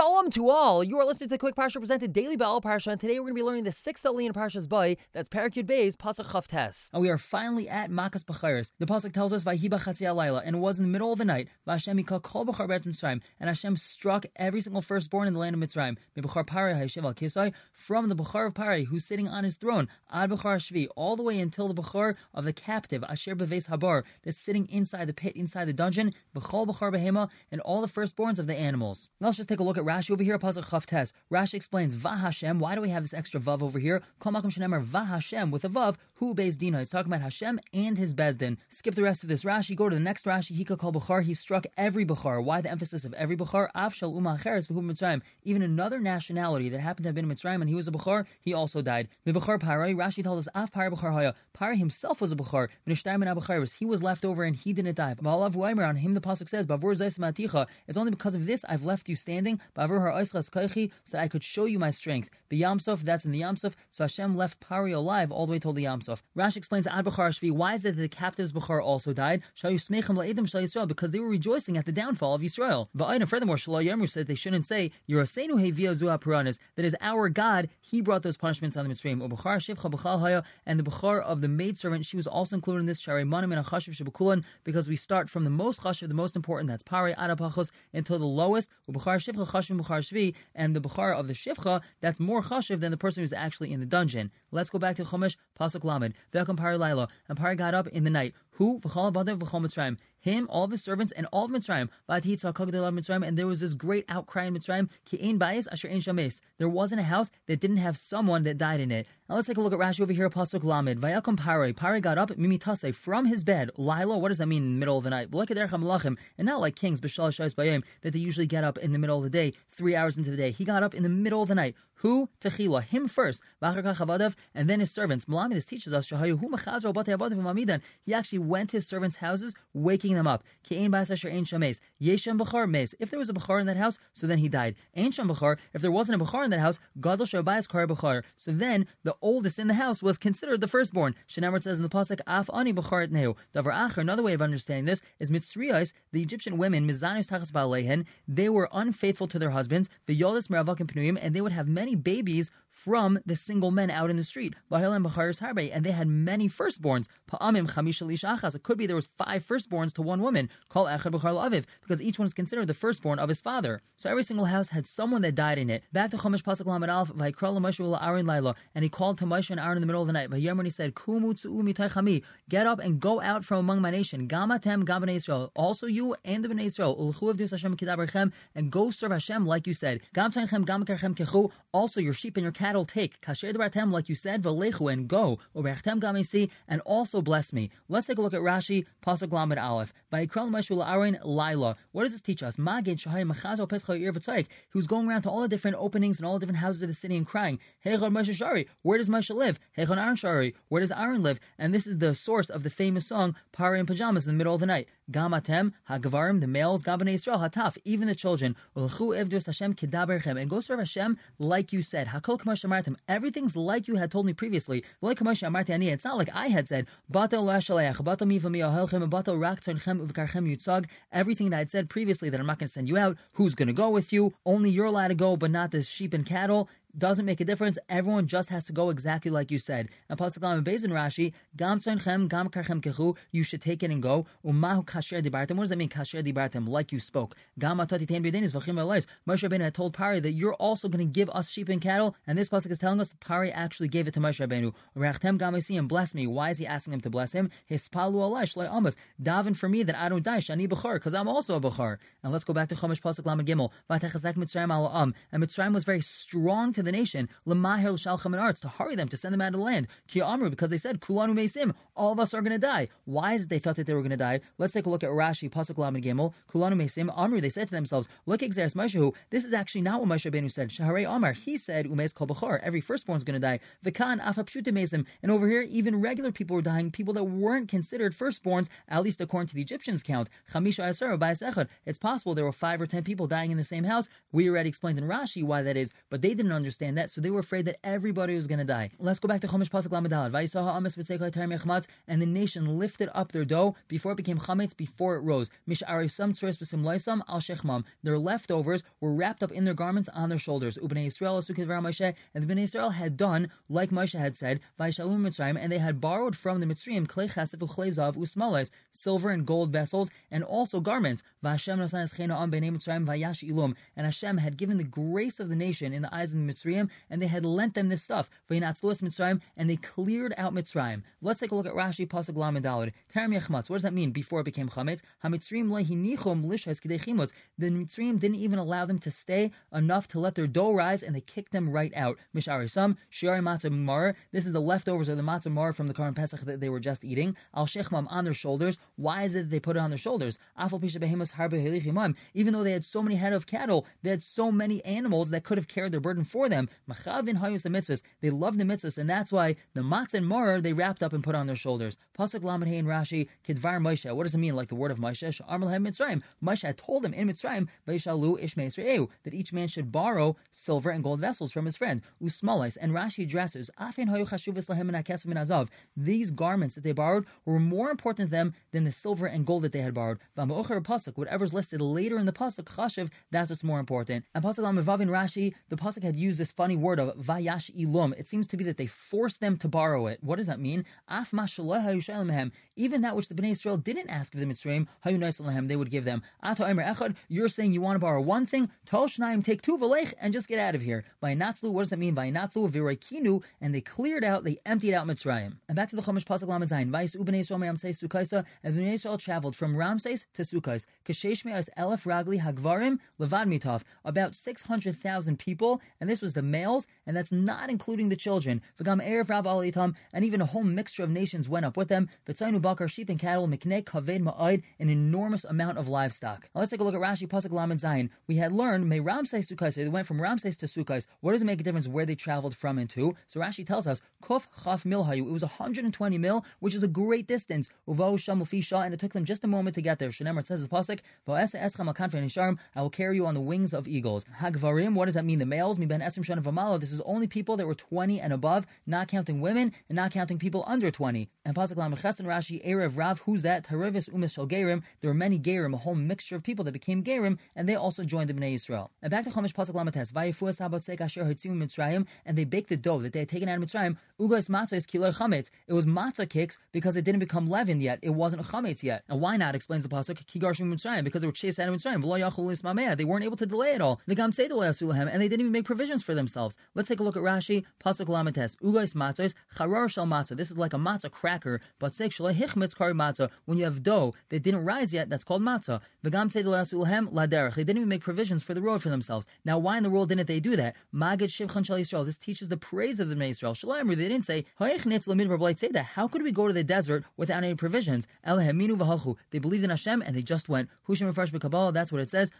Shalom to all. You are listening to the Quick Parsha presented daily by Al Parsha, and today we're going to be learning the sixth Aliyah in Parsha's Bay. That's Parakut Bay's Pasuk Chavtes. And we are finally at Makas B'chayris. The Pasuk tells us Vahiba Laila, and it was in the middle of the night. Vashem Kol B'char Bet Mitzrayim, and Hashem struck every single firstborn in the land of Mitzrayim. B'char Pari Hashev Al Kisai, from the B'char of Pari, who's sitting on his throne, Ad B'char Shvi, all the way until the B'char of the captive Asher Beves Habar, that's sitting inside the pit, inside the dungeon. B'chol B'char Behema, and all the firstborns of the animals. Now let's just take a look at Rashi over here, Pasuk Chavtes. Rashi explains, Vahashem, why do we have this extra Vav over here? Kol Makom Shenemar Vahashem with a Vav, who Beis Dina. He's talking about Hashem and his Bezdin. Skip the rest of this Rashi, go to the next Rashi, Hika Kol Bechar, he struck every Bechar. Why the emphasis of every Bechar? Av Shal Uma Acheres Mitzrayim. Even another nationality that happened to have been in Mitzrayim and he was a Bechar, he also died. Bechar Parai, Rashi tells us, Av Parai Bechar Haya. Parai himself was a Bechar. He was left over and he didn't die. On him the Pasuk says, Bavur. It's only because of this I've left you standing. So that I could show you my strength. B'Yamsov, that's in the Yamsov. So Hashem left Pari alive all the way till the Yamsov. Rashi explains Ad Bechar Shvi. Why is it that the captives Bechar also died? Because they were rejoicing at the downfall of Yisrael. And furthermore, Shalom Yemru said they shouldn't say Yerosenu Hevia Zuha Puranis. That is our God. He brought those punishments on the Mitzrayim. And the Bechar of the maidservant, she was also included in this because we start from the most chashiv, the most important. That's Pari Adapachos until the lowest. Shvi and the Bukhara of the Shivcha, that's more chashiv than the person who's actually in the dungeon. Let's go back to Chumash, Pasuk Lamed. Ve'akam Pari Laila, and Pari got up in the night. Who? V'chal Badav V'chal Mitzrayim him, all of his servants, and all of Mitzrayim. And there was this great outcry in Mitzrayim. There wasn't a house that didn't have someone that died in it. Now let's take a look at Rashi over here, Pasuk Lamed. Vayakum Pare. Pare got up, Mimitase, from his bed. Lila, what does that mean in the middle of the night? And not like kings, Shais Bayim, that they usually get up in the middle of the day, three hours into the day. He got up in the middle of the night. Who? Techila, him first, and then his servants. Malami, this teaches us, he actually went to his servants' houses, waking them up. If there was a Bechar in that house, so then he died. If there wasn't a Bechar in that house, Bukhar. So then the oldest in the house was considered the firstborn. Shenamar says in the Pasuk, Af ani Nehu. Davar another way of understanding this is Mitzriyas, the Egyptian women, Mizanis Tachas Baalehen, they were unfaithful to their husbands, the Yolis Meravakim Pnuyim, and they would have many babies from the single men out in the street. And they had many firstborns. It could be there was five firstborns to one woman, because each one is considered the firstborn of his father. So every single house had someone that died in it. Back to Chomesh Pasuk Lamed Alf, and he called to Moshe and Aaron in the middle of the night. And he said, Get up and go out from among my nation. Gamatem Gam Israel. Also you and the Bnei Israel. And go serve Hashem like you said. Also your sheep and your cattle cattle take, kasher debartem, like you said, v'lechu, and go, uberchtem gamesi, and also bless me. Let's take a look at Rashi, Pasuk Lamed Aleph. Meshu La'arin Laila. What does this teach us? Magid Shahai Machazo Pescha V'tzaik, who's going around to all the different openings and all the different houses of the city and crying, Heichon Moshe Shari, where does Moshe live? Heichon Aaron Shari, where does Aaron live? And this is the source of the famous song, Pari in Pajamas in the middle of the night. Gamatem, Hagavarim, the males, Gabane Israel, Hataf, even the children, Ulchu Evdus Hashem Kedaberchem, and go serve Hashem like you said. Hakol Everything's like you had told me previously. It's not like I had said. Everything that I said previously that I'm not going to send you out. Who's going to go with you? Only you're allowed to go, but not the sheep and cattle doesn't make a difference. Everyone just has to go exactly like you said. And Pasuk Lam Bezin Rashi, Gam Gam Karchem Kechu, you should take it and go. Umahu Kasher Dibartem. What does that mean, Kasher Dibartem? Like you spoke. Gam Atati Ten B'Denis V'chim Elois. Moshe Rabbeinu had told Pari that you're also going to give us sheep and cattle. And this Pasuk is telling us that Pari actually gave it to Moshe Rabbeinu. Rechtem Gam and bless me. Why is he asking him to bless him? His Hispalu Allah Shloi Amos. Daven for me that I don't die. Shani Bechar, because I'm also a Bechar. And let's go back to Chomesh Pasuk Lam Gimel. Vatechazek Mitzrayim Al And Mitzrayim was very strong to the nation. Lemahir Shalcham and Arts to hurry them to send them out of the land. Ki Amru because they said Kulanu Mesim, all of us are going to die. Why is it they thought that they were going to die? Let's take a look at Rashi Pasuk Lamed Gimel Kulanu Mesim Amru. They said to themselves, Look at Exeris Moshehu. This is actually not what Moshe Benu said. Shaharei Amar. He said Umes Kol Bechor. Every firstborn is going to die. Vikan Afapshute Mesim. And over here, even regular people were dying. People that weren't considered firstborns, at least according to the Egyptians' count. Chamisha Asar It's possible there were five or ten people dying in the same house. We already explained in Rashi why that is, but they didn't understand understand that, so they were afraid that everybody was going to die. Let's go back to Chumash Pasuk Lamadal. And the nation lifted up their dough before it became chametz, before it rose. Their leftovers were wrapped up in their garments on their shoulders. And the Bnei Israel had done like Moshe had said, and they had borrowed from the Mitzrayim silver and gold vessels, and also garments. And Hashem had given the grace of the nation in the eyes of the Mitzrayim, and they had lent them this stuff. Mitzrayim, and they cleared out Mitzrayim. Let's take a look at Rashi Pasuk Lamed Yechmatz. What does that mean? Before it became chametz, Hamitzrayim lehinichum lishas The Mitzrayim didn't even allow them to stay enough to let their dough rise, and they kicked them right out. Misharisam shiari matzah mar. This is the leftovers of the matzah mar from the Karm Pesach that they were just eating. Al shechmam on their shoulders. Why is it that they put it on their shoulders? Afal pisha behemus harbe Even though they had so many head of cattle, they had so many animals that could have carried their burden for them. Mitzvahs. They loved the mitzvahs, and that's why the matzah and mar they wrapped up and put on their shoulders. Pasuk lamed and Rashi kidvar Moshe. What does it mean? Like the word of Moshe? Armalhem Mitzrayim. Moshe told them in Mitzrayim that each man should borrow silver and gold vessels from his friend. Usmalais and Rashi dresses. These garments that they borrowed were more important to them than the silver and gold that they had borrowed. Whatever's listed later in the pasuk chashiv, that's what's more important. And pasuk Vav in Rashi, the pasuk had used this funny word of vayash ilum. It seems to be that they forced them to borrow it. What does that mean? Af Even that which the Bnei Israel didn't ask of the Mitzrayim, they would give them. You're saying you want to borrow one thing, take two velech and just get out of here. By Natzlu, what does that mean? By Natzlu, Viraikinu, and they cleared out, they emptied out Mitzrayim. And back to the Chumash Pasuk Lamed Zayin. Vais Ubnei Israel Ramses Sukaisa, and the Bnei Israel traveled from Ramses to Sukkos. Kashesh Elef Ragli Hagvarim Levad Mitov. About 600,000 people, and this was the males, and that's not including the children. And even a whole mixture of nations went up with them. Bakar, sheep and cattle, an enormous amount of livestock. Now let's take a look at Rashi Pasuk Lamed Zayin. We had learned, May Ramses Sukkos, they went from Ramses to Sukkos. What does it make a difference where they traveled from and to? So Rashi tells us, Kuf Chaf Milhayu, it was 120 mil, which is a great distance. And it took them just a moment to get there. Shenemar says the Pasuk, I will carry you on the wings of eagles. Hagvarim, what does that mean? The males, Shana Vamalo, this is only people that were 20 and above, not counting women, and not counting people under 20. And Pasuk and Rashi, Erev Rav, who's that? Harivis Umis Shal. There were many Gerim, a whole mixture of people that became Gerim, and they also joined the Bnei Israel. And back to Chomish Pasuk Lamates, Vayifuas Habotzek Asher Hitzim Mitzrayim, and they baked the dough that they had taken out of Mitzrayim. Ugos matzah is kilo chametz. It was matzah cakes because it didn't become leavened yet. It wasn't chametz yet. And why not? Explains the pasuk. Kigarshim Mitzrayim because they were chased out of Mitzrayim. They weren't able to delay it all. The Gam and they didn't even make provisions for themselves. Let's take a look at Rashi. Pasuk Lamates. Ugos matzos charar shal matzah. This is like a matzah cracker, but sek hichmetz kari matzah. When you have dough that didn't rise yet, that's called matzah. The Gam laderech. They didn't even make provisions for the road for themselves. Now, why in the world didn't they do that? Magid Shivchan Shal Yisrael. This teaches the praise of the Bnei Yisrael. Shalom. They didn't say How could we go to the desert without any provisions? They believed in Hashem and they just went. Hushim Mefresh B'Kabbalah. That's what it says.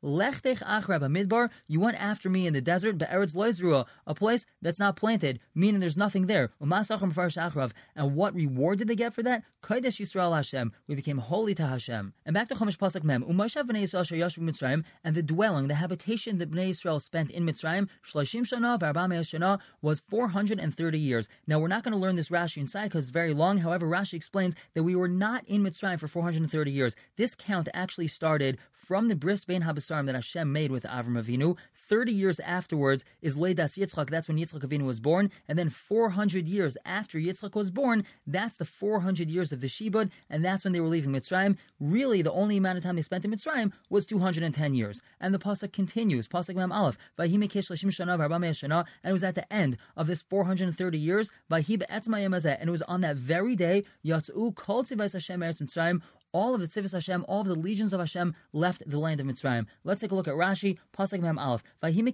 You went after me in the desert, Be'eretz Loizrua, a place that's not planted, meaning there's nothing there. And what reward did they get for that? Kodesh Yisrael Hashem. We became holy to Hashem. And back to Chomish Pasuk Mem. Umashav b'nei Yisrael sheyashu Mitzrayim. And the dwelling, the habitation that Bnei Israel spent in Mitzrayim, Shlashim Shana, Varbam Shana, was 430 years. Now, we're not going to learn this Rashi inside because it's very long. However, Rashi explains that we were not in Mitzrayim for 430 years. This count actually started from the bris bein habasarim that Hashem made with Avram Avinu. 30 years afterwards is Leidas Yitzchak. That's when Yitzchak Avinu was born. And then 400 years after Yitzchak was born, that's the 400 years of the Shibud, and that's when they were leaving Mitzrayim. Really, the only amount of time they spent in Mitzrayim was 210 years. And the pasuk continues. Pasuk Mem Aleph. Vahimekesh Lashim Shana Shana. And it was at the end of this 430 years. Vahib Etzmayim And it was on that very day, Yatzu Kol Tivais Hashem Eretz Mitzrayim, all of the Tzivos Hashem, all of the legions of Hashem left the land of Mitzrayim. Let's take a look at Rashi, Pasuk Mem Aleph. It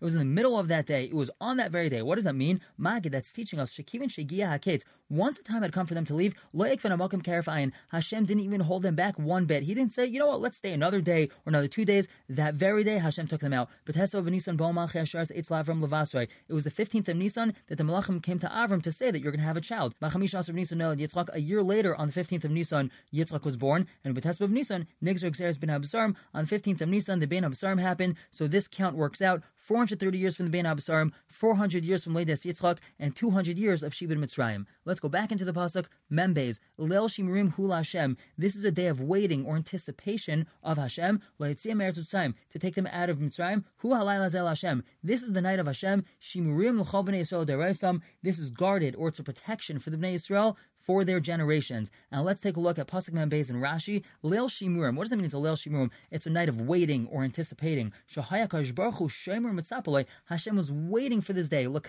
was in the middle of that day. It was on that very day. What does that mean? Magid, that's teaching us. Once the time had come for them to leave, Hashem didn't even hold them back one bit. He didn't say, you know what, let's stay another day or another two days. That very day, Hashem took them out. It was the 15th of Nisan that the Malachim came to Avram to say that you're going to have a child. A year later, On the 15th of Nisan, Yitzchak was born, and with B'Tesba of Nisan, Nigzer Xeris ben Absarim. On the 15th of Nisan, the Bein Habasarim happened, so this count works out 430 years from the Bein Habasarim, 400 years from Leides Yitzchak, and 200 years of Shibud Mitzrayim. Let's go back into the pasuk. Membez Leil Shimrim Hula Hashem. This is a day of waiting or anticipation of Hashem. To take them out of Mitzrayim. Hu Halayla Zel Hashem. This is the night of Hashem. Shimurim L'chol Bnei Yisrael This is guarded or it's a protection for the Bnei Yisrael for their generations. Now let's take a look at Pasuk Membez and Rashi. Leil Shimurim. What does that mean? It's a Leil Shimurim. It's a night of waiting or anticipating. Hashem was waiting for this day. So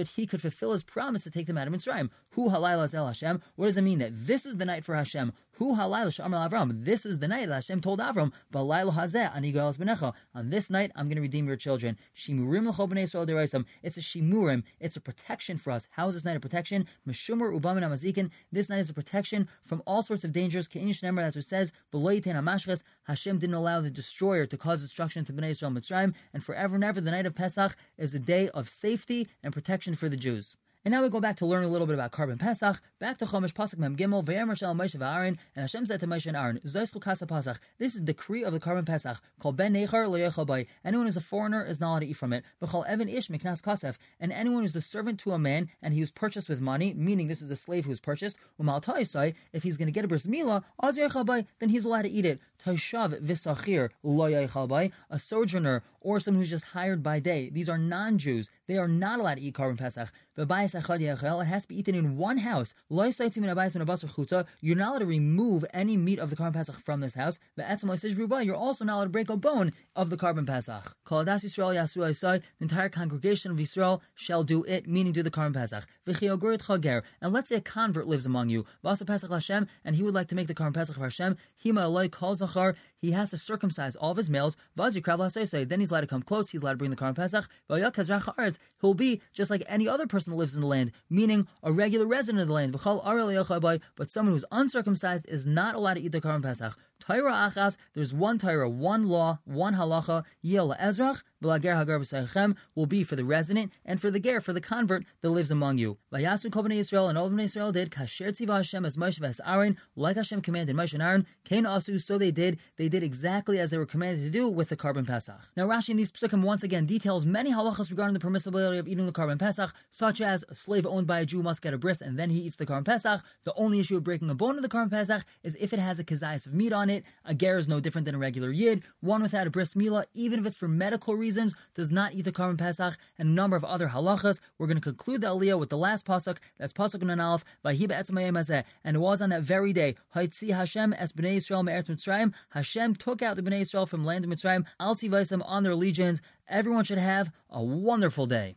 that he could fulfill his promise to take them out of Mitzrayim. Hu Halayla El Hashem. What does it mean that this is the night for Hashem? Hu halayla shamar Avram. This is the night that Hashem told Avram, "Balayla hazeh ani benecha." On this night, I'm going to redeem your children. Shimurim l'chol. It's a shimurim. It's a protection for us. How is this night a protection? Meshumar ubamin amazikin. This night is a protection from all sorts of dangers. Keinish nemer, that's what it says. Beloyitain amashches. Hashem didn't allow the destroyer to cause destruction to bnei Yisrael Mitzrayim, and forever and ever, the night of Pesach is a day of safety and protection for the Jews. And now we go back to learn a little bit about korban Pesach. Back to Chomish Pasuk Mem Gimel. Shel Moshe Aaron, and Hashem said to Moshe and Aaron, Zois Chukasa Pesach. This is the decree of the korban Pesach. Called Ben Nechar Le'echal Bay. Anyone who's a foreigner is not allowed to eat from it. V'chol Evan Ish Miknas Kasef. And anyone who's the servant to a man and he was purchased with money, meaning this is a slave who was purchased. Umal If he's going to get a bris milah, then he's allowed to eat it. Taishav Visachir Lo A sojourner or someone who's just hired by day. These are non-Jews. They are not allowed to eat korban pesach. It has to be eaten in one house. You're not allowed to remove any meat of the korban pesach from this house. You're also not allowed to break a bone of the korban pesach. The entire congregation of Israel shall do it, meaning do the korban pesach. And let's say a convert lives among you, Vasa pesach Hashem, and he would like to make the korban pesach for Hashem. He has to circumcise all of his males. Then he's allowed to come close. He's allowed to bring the korban pesach. He'll be just like any other person that lives in the land, meaning a regular resident of the land. But someone who's uncircumcised is not allowed to eat the korban pesach. Torah achas, there's one Torah, one law, one halacha, yel ezrach, v'lager hagar b'saychem, will be for the resident and for the ger, for the convert that lives among you. Vayasu kol Yisrael, and all of Israel did, kasher tziva Hashem as Moshe v'as Aaron, like Hashem commanded Moshe and Aaron, kain asu, so they did, they did exactly as they were commanded to do with the korban pesach. Now Rashi in these psukim once again details many halachas regarding the permissibility of eating the korban pesach, such as a slave owned by a Jew must get a bris and then he eats the korban pesach. The only issue of breaking a bone of the korban pesach is if it has a kazayas of meat on it, a ger is no different than a regular yid. One without a bris milah, even if it's for medical reasons, does not eat the korban pesach, and a number of other halachas. We're going to conclude the aliyah with the last pasuk. That's pasuk nun aleph. And it was on that very day, Haitzi Hashem es bnei Yisrael me'eretz Mitzrayim. Hashem took out the bnei Yisrael from land of Mitzrayim. Al on their legions. Everyone should have a wonderful day.